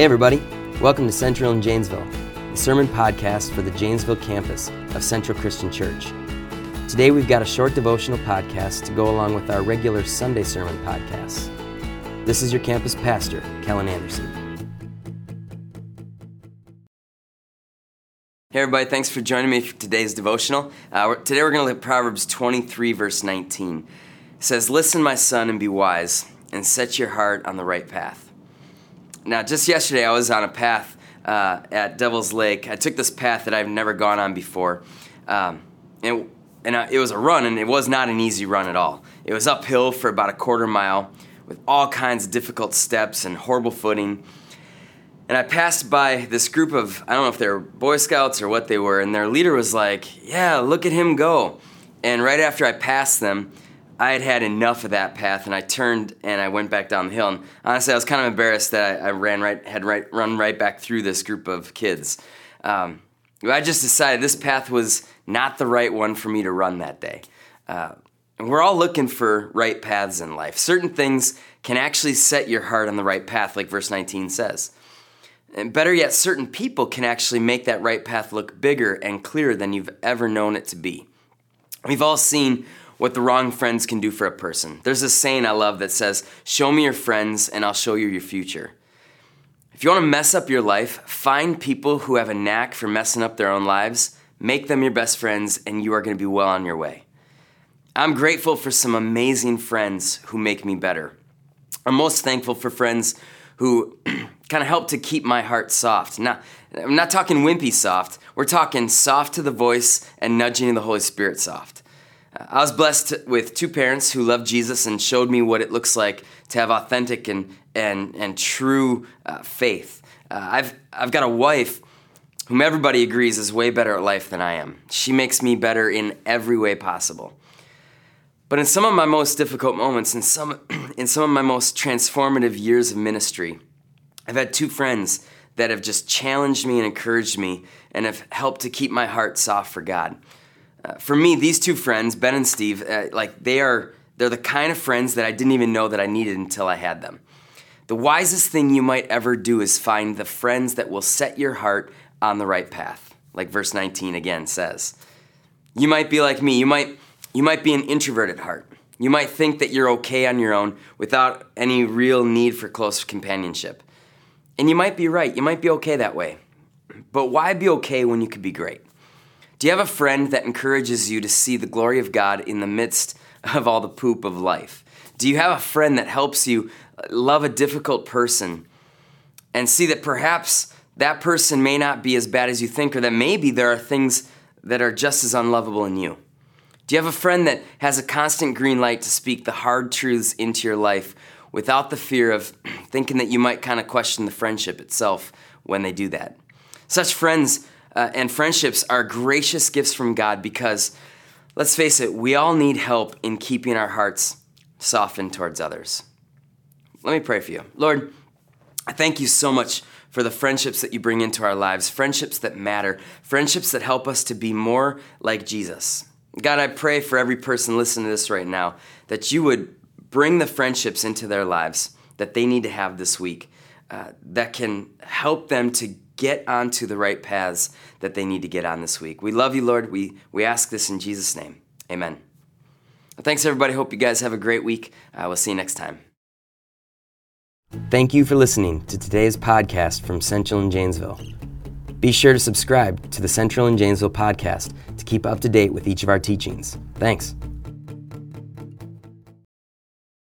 Hey, everybody. Welcome to Central in Janesville, the sermon podcast for the Janesville campus of Central Christian Church. Today, we've got a short devotional podcast to go along with our regular Sunday sermon podcasts. This is your campus pastor, Kellen Anderson. Hey, everybody. Thanks for joining me for today's devotional. Uh, today, we're going to look at Proverbs 23, verse 19. It says, Listen, my son, and be wise, and set your heart on the right path. Now, just yesterday, I was on a path uh, at Devil's Lake. I took this path that I've never gone on before. Um, and and uh, it was a run, and it was not an easy run at all. It was uphill for about a quarter mile with all kinds of difficult steps and horrible footing. And I passed by this group of, I don't know if they were Boy Scouts or what they were, and their leader was like, Yeah, look at him go. And right after I passed them, I had had enough of that path, and I turned and I went back down the hill. And honestly, I was kind of embarrassed that I, I ran right, had right, run right back through this group of kids. Um, I just decided this path was not the right one for me to run that day. Uh, we're all looking for right paths in life. Certain things can actually set your heart on the right path, like verse 19 says. And better yet, certain people can actually make that right path look bigger and clearer than you've ever known it to be. We've all seen what the wrong friends can do for a person. There's a saying I love that says, Show me your friends and I'll show you your future. If you want to mess up your life, find people who have a knack for messing up their own lives, make them your best friends, and you are going to be well on your way. I'm grateful for some amazing friends who make me better. I'm most thankful for friends who kind of help to keep my heart soft. Now, I'm not talking wimpy soft, we're talking soft to the voice and nudging the Holy Spirit soft. I was blessed with two parents who loved Jesus and showed me what it looks like to have authentic and, and, and true uh, faith. Uh, I've, I've got a wife whom everybody agrees is way better at life than I am. She makes me better in every way possible. But in some of my most difficult moments, in some, in some of my most transformative years of ministry, I've had two friends that have just challenged me and encouraged me and have helped to keep my heart soft for God. Uh, for me, these two friends, Ben and Steve, uh, like they are they're the kind of friends that I didn't even know that I needed until I had them. The wisest thing you might ever do is find the friends that will set your heart on the right path, like verse 19 again says. You might be like me. You might you might be an introverted heart. You might think that you're okay on your own without any real need for close companionship. And you might be right. You might be okay that way. But why be okay when you could be great? Do you have a friend that encourages you to see the glory of God in the midst of all the poop of life? Do you have a friend that helps you love a difficult person and see that perhaps that person may not be as bad as you think, or that maybe there are things that are just as unlovable in you? Do you have a friend that has a constant green light to speak the hard truths into your life without the fear of thinking that you might kind of question the friendship itself when they do that? Such friends uh, and friendships are gracious gifts from God because, let's face it, we all need help in keeping our hearts softened towards others. Let me pray for you. Lord, I thank you so much for the friendships that you bring into our lives, friendships that matter, friendships that help us to be more like Jesus. God, I pray for every person listening to this right now that you would bring the friendships into their lives that they need to have this week uh, that can help them to get onto the right paths that they need to get on this week. We love you, Lord. We, we ask this in Jesus' name. Amen. Well, thanks, everybody. Hope you guys have a great week. Uh, we'll see you next time. Thank you for listening to today's podcast from Central and Janesville. Be sure to subscribe to the Central and Janesville podcast to keep up to date with each of our teachings. Thanks.